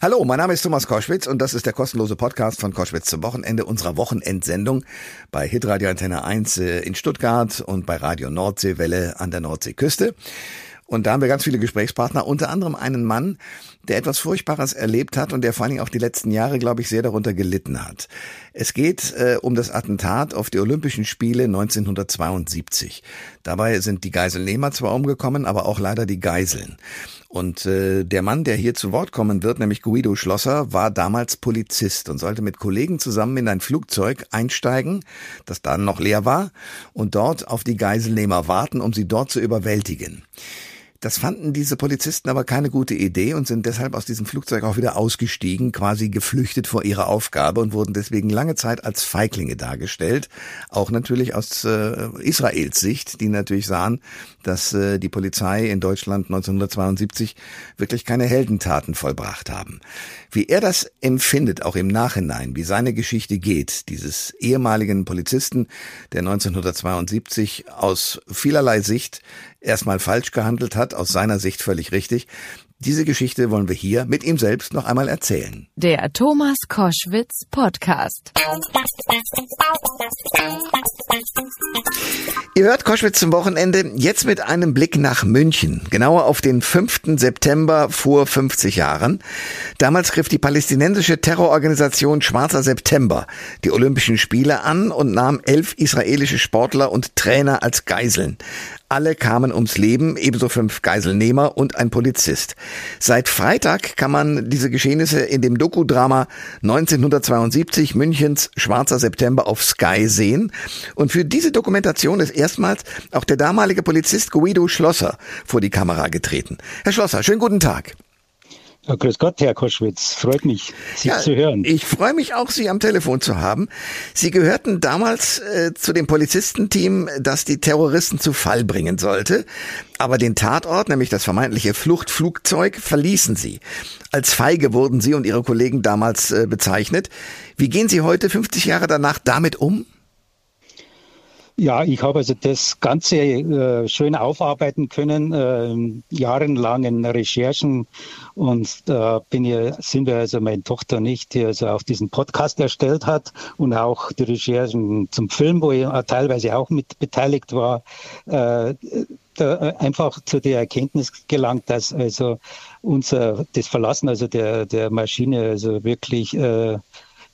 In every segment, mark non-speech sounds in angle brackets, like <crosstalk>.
Hallo, mein Name ist Thomas Koschwitz und das ist der kostenlose Podcast von Koschwitz zum Wochenende unserer Wochenendsendung bei Hitradio Antenne 1 äh, in Stuttgart und bei Radio Nordseewelle an der Nordseeküste. Und da haben wir ganz viele Gesprächspartner, unter anderem einen Mann, der etwas Furchtbares erlebt hat und der vor allen Dingen auch die letzten Jahre, glaube ich, sehr darunter gelitten hat. Es geht äh, um das Attentat auf die Olympischen Spiele 1972. Dabei sind die Geiselnehmer zwar umgekommen, aber auch leider die Geiseln. Und äh, der Mann, der hier zu Wort kommen wird, nämlich Guido Schlosser, war damals Polizist und sollte mit Kollegen zusammen in ein Flugzeug einsteigen, das dann noch leer war, und dort auf die Geiselnehmer warten, um sie dort zu überwältigen. Das fanden diese Polizisten aber keine gute Idee und sind deshalb aus diesem Flugzeug auch wieder ausgestiegen, quasi geflüchtet vor ihrer Aufgabe und wurden deswegen lange Zeit als Feiglinge dargestellt. Auch natürlich aus äh, Israels Sicht, die natürlich sahen, dass äh, die Polizei in Deutschland 1972 wirklich keine Heldentaten vollbracht haben. Wie er das empfindet, auch im Nachhinein, wie seine Geschichte geht, dieses ehemaligen Polizisten, der 1972 aus vielerlei Sicht erstmal falsch gehandelt hat, aus seiner Sicht völlig richtig. Diese Geschichte wollen wir hier mit ihm selbst noch einmal erzählen. Der Thomas Koschwitz Podcast. Ihr hört Koschwitz zum Wochenende jetzt mit einem Blick nach München, genauer auf den 5. September vor 50 Jahren. Damals griff die palästinensische Terrororganisation Schwarzer September die Olympischen Spiele an und nahm elf israelische Sportler und Trainer als Geiseln. Alle kamen ums Leben, ebenso fünf Geiselnehmer und ein Polizist. Seit Freitag kann man diese Geschehnisse in dem Dokudrama 1972 Münchens Schwarzer September auf Sky sehen. Und für diese Dokumentation ist erstmals auch der damalige Polizist Guido Schlosser vor die Kamera getreten. Herr Schlosser, schönen guten Tag. Ja, grüß Gott, Herr Koschwitz. Freut mich, Sie ja, zu hören. Ich freue mich auch, Sie am Telefon zu haben. Sie gehörten damals äh, zu dem Polizistenteam, das die Terroristen zu Fall bringen sollte. Aber den Tatort, nämlich das vermeintliche Fluchtflugzeug, verließen Sie. Als feige wurden Sie und Ihre Kollegen damals äh, bezeichnet. Wie gehen Sie heute, 50 Jahre danach, damit um? Ja, ich habe also das Ganze äh, schön aufarbeiten können, äh, jahrelangen Recherchen. Und da bin ich, sind wir also meine Tochter nicht, die also auch diesen Podcast erstellt hat und auch die Recherchen zum Film, wo ich teilweise auch mit beteiligt war, äh, einfach zu der Erkenntnis gelangt, dass also unser das Verlassen also der der Maschine also wirklich äh,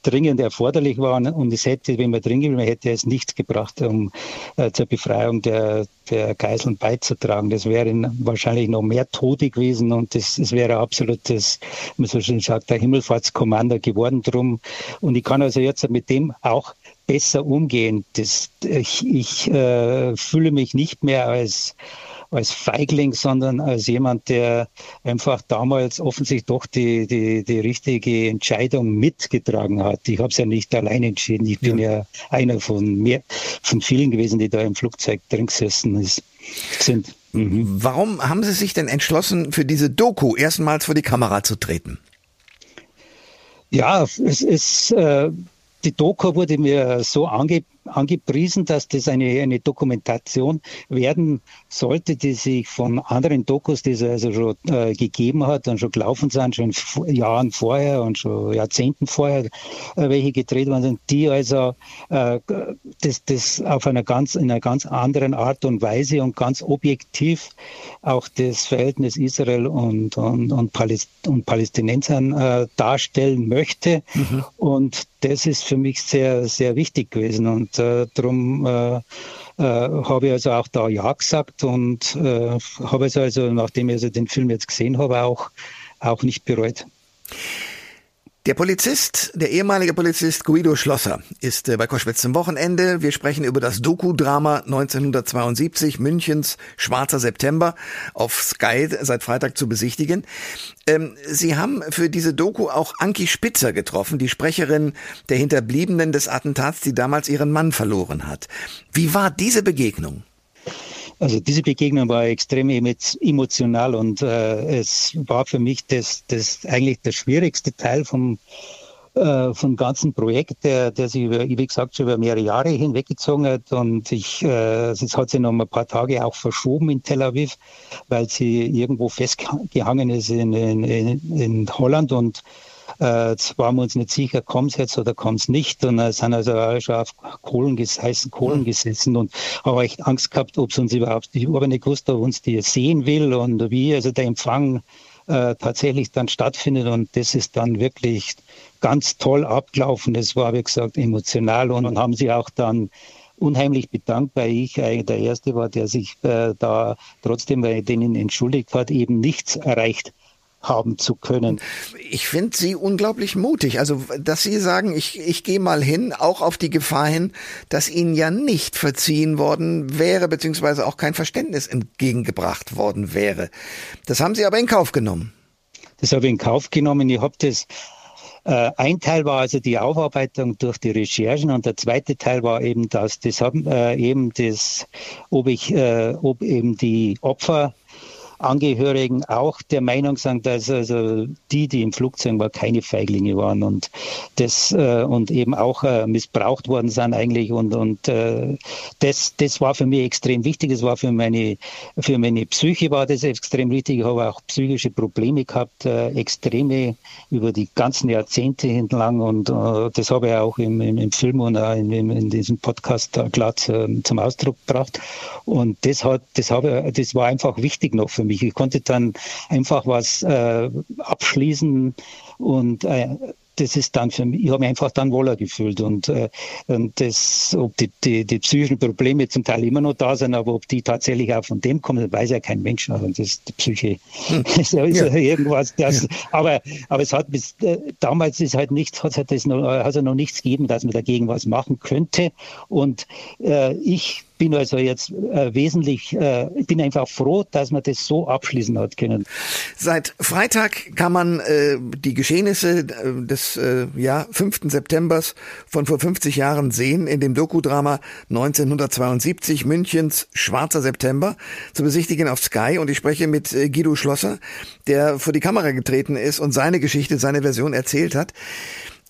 dringend erforderlich war und es hätte, wenn man dringend wäre, hätte es nichts gebracht, um äh, zur Befreiung der, der Geiseln beizutragen. Das wäre wahrscheinlich noch mehr Tote gewesen und das, das wäre absolutes, man so schön sagt, der Himmelfahrtskommando geworden drum. Und ich kann also jetzt mit dem auch besser umgehen. Das, ich ich äh, fühle mich nicht mehr als als Feigling, sondern als jemand, der einfach damals offensichtlich doch die, die, die richtige Entscheidung mitgetragen hat. Ich habe es ja nicht allein entschieden. Ich bin ja, ja einer von mehr, von vielen gewesen, die da im Flugzeug drin gesessen ist, sind. Mhm. Warum haben Sie sich denn entschlossen, für diese Doku erstmals vor die Kamera zu treten? Ja, es ist, äh, die Doku wurde mir so ange, angepriesen, dass das eine, eine Dokumentation werden sollte, die sich von anderen Dokus, die es also schon äh, gegeben hat und schon gelaufen sind, schon Jahren vorher und schon Jahrzehnten vorher, äh, welche gedreht worden sind, die also äh, das, das auf einer ganz, in einer ganz anderen Art und Weise und ganz objektiv auch das Verhältnis Israel und, und, und, Paläst und Palästinensern äh, darstellen möchte. Mhm. Und das ist für mich sehr, sehr wichtig gewesen. Und äh, darum äh, äh, habe ich also auch da Ja gesagt und äh, habe es also, nachdem ich also den Film jetzt gesehen habe, auch, auch nicht bereut. Der Polizist, der ehemalige Polizist Guido Schlosser ist äh, bei Koschwitz zum Wochenende. Wir sprechen über das Doku-Drama 1972 Münchens Schwarzer September auf Sky seit Freitag zu besichtigen. Ähm, Sie haben für diese Doku auch Anki Spitzer getroffen, die Sprecherin der Hinterbliebenen des Attentats, die damals ihren Mann verloren hat. Wie war diese Begegnung? Also diese Begegnung war extrem emotional und äh, es war für mich das, das eigentlich der schwierigste Teil vom, äh, von ganzen Projekt, der, der sich über, wie gesagt, schon über mehrere Jahre hinweggezogen hat. Und ich, äh, es hat sich noch ein paar Tage auch verschoben in Tel Aviv, weil sie irgendwo festgehangen ist in, in, in Holland und äh, jetzt waren wir uns nicht sicher, kommt es jetzt oder kommt es nicht. Und äh, sind also auch schon auf Kohlen, heißen Kohlen mhm. gesessen und haben echt Angst gehabt, ob es uns überhaupt, ich habe nicht gewusst, ob uns die sehen will und wie. Also der Empfang äh, tatsächlich dann stattfindet und das ist dann wirklich ganz toll abgelaufen. Das war, wie gesagt, emotional und, haben sie auch dann unheimlich bedankt, weil ich eigentlich der Erste war, der sich äh, da trotzdem bei denen entschuldigt hat, eben nichts erreicht haben zu können. Ich finde Sie unglaublich mutig. Also, dass Sie sagen, ich, ich gehe mal hin, auch auf die Gefahr hin, dass Ihnen ja nicht verziehen worden wäre, beziehungsweise auch kein Verständnis entgegengebracht worden wäre. Das haben Sie aber in Kauf genommen. Das habe ich in Kauf genommen. Ich habe das äh, ein Teil war also die Aufarbeitung durch die Recherchen und der zweite Teil war eben das, das haben äh, eben das, ob ich, äh, ob eben die Opfer Angehörigen auch der Meinung sind, dass also die, die im Flugzeug waren, keine Feiglinge waren und das äh, und eben auch äh, missbraucht worden sind eigentlich und und äh, das das war für mich extrem wichtig. Das war für meine für meine Psyche war das extrem wichtig. Ich habe auch psychische Probleme gehabt, extreme über die ganzen Jahrzehnte entlang und das habe ich auch im, im, im Film und auch in, in diesem Podcast klar zum Ausdruck gebracht und das hat das habe das war einfach wichtig noch für mich. Ich konnte dann einfach was äh, abschließen und äh, das ist dann für mich, ich habe mich einfach dann wohler gefühlt und, äh, und das, ob die, die, die psychischen Probleme zum Teil immer noch da sind, aber ob die tatsächlich auch von dem kommen, weiß ja kein Mensch. Also das ist die Psyche hm. <laughs> ist ja, irgendwas. Das, ja. aber, aber es hat bis äh, damals ist halt nichts, hat es noch, hat noch nichts gegeben, dass man dagegen was machen könnte. Und äh, ich bin also jetzt äh, wesentlich, äh, ich bin einfach froh, dass man das so abschließen hat können. Seit Freitag kann man äh, die Geschehnisse äh, des äh, ja, 5. Septembers von vor 50 Jahren sehen in dem Dokudrama 1972 Münchens Schwarzer September zu besichtigen auf Sky und ich spreche mit äh, Guido Schlosser, der vor die Kamera getreten ist und seine Geschichte, seine Version erzählt hat.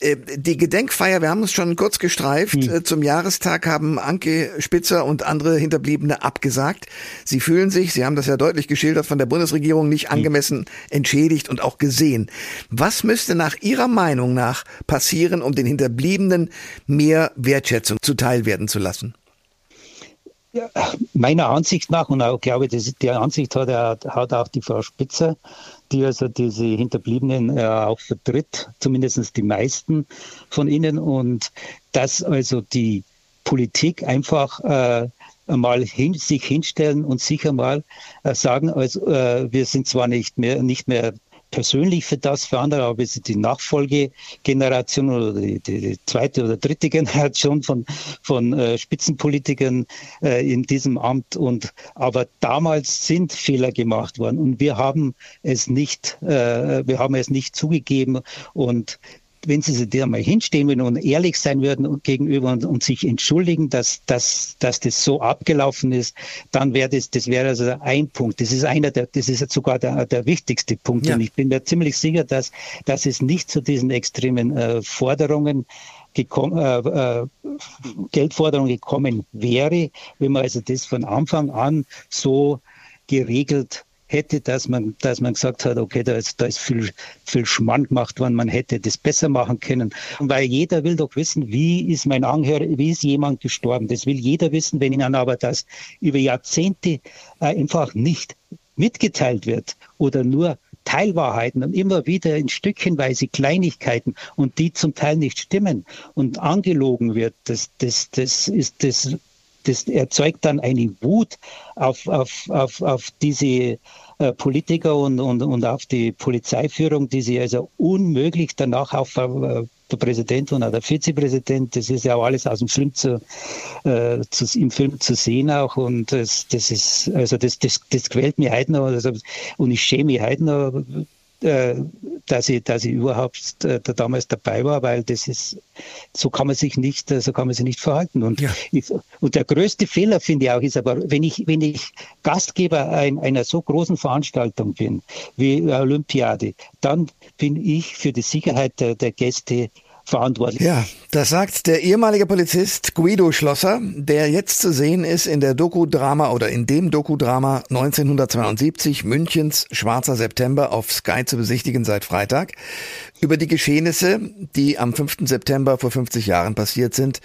Äh, die Gedenkfeier, wir haben es schon kurz gestreift, hm. zum Jahrestag haben Anke Spitzer und andere Hinterbliebene abgesagt. Sie fühlen sich, Sie haben das ja deutlich geschildert, von der Bundesregierung nicht hm. angemessen entschädigt und auch gesehen. Was müsste nach Ihrer Meinung nach passieren, um den Hinterbliebenen mehr Wertschätzung zuteilwerden zu lassen? Meiner Ansicht nach, und auch glaube ich, die Ansicht hat, hat auch die Frau Spitzer, die also diese Hinterbliebenen äh, auch vertritt, zumindest die meisten von ihnen. Und dass also die Politik einfach äh, mal hin, sich hinstellen und sicher mal äh, sagen, also, äh, wir sind zwar nicht mehr, nicht mehr persönlich für das, für andere, aber es die Nachfolgegeneration oder die, die, zweite oder dritte <laughs> Generation von, von äh, Spitzenpolitikern äh, in diesem Amt. Und aber damals sind Fehler gemacht worden und wir haben es nicht, äh, wir haben es nicht zugegeben und wenn Sie sich da mal hinstehen würden und ehrlich sein würden gegenüber und, und sich entschuldigen, dass, dass, dass das so abgelaufen ist, dann wäre das, das wäre also ein Punkt. Das ist einer der, das ist sogar der, der wichtigste Punkt. Ja. Und ich bin mir ziemlich sicher, dass, dass es nicht zu diesen extremen äh, Forderungen gekommen, äh, äh, Geldforderungen gekommen wäre, wenn man also das von Anfang an so geregelt hätte, dass man, dass man gesagt hat, okay, da ist, da ist viel, viel Schmand gemacht worden, man hätte das besser machen können. Weil jeder will doch wissen, wie ist mein Angehöriger, wie ist jemand gestorben. Das will jeder wissen, wenn ihnen aber das über Jahrzehnte äh, einfach nicht mitgeteilt wird oder nur Teilwahrheiten und immer wieder in Stückchenweise Kleinigkeiten und die zum Teil nicht stimmen und angelogen wird, das, das, das ist das das erzeugt dann eine Wut auf, auf, auf, auf diese äh, Politiker und, und, und auf die Polizeiführung, die sie also unmöglich danach auf äh, der Präsident und auch der Vizepräsident, das ist ja auch alles aus dem Film zu, äh, zu, im Film zu sehen auch und das, das ist, also das, das, das quält mir heute noch also, und ich schäme mich heute noch dass ich, dass ich überhaupt äh, da damals dabei war, weil das ist, so kann man sich nicht, äh, so kann man sich nicht verhalten. Und, ja. ich, und der größte Fehler finde ich auch ist aber, wenn ich, wenn ich Gastgeber ein, einer so großen Veranstaltung bin, wie Olympiade, dann bin ich für die Sicherheit der, der Gäste verantwortlich. Ja, das sagt der ehemalige Polizist Guido Schlosser, der jetzt zu sehen ist in der Doku-Drama oder in dem Doku-Drama 1972 Münchens Schwarzer September auf Sky zu besichtigen seit Freitag über die Geschehnisse, die am 5. September vor 50 Jahren passiert sind,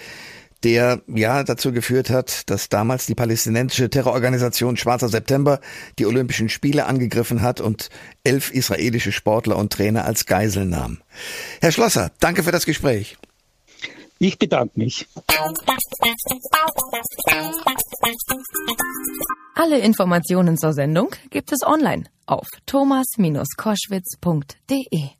der ja dazu geführt hat, dass damals die palästinensische Terrororganisation Schwarzer September die Olympischen Spiele angegriffen hat und elf israelische Sportler und Trainer als Geiseln nahm. Herr Schlosser, danke für das Gespräch. Ich bedanke mich. Alle Informationen zur Sendung gibt es online auf thomas-koschwitz.de.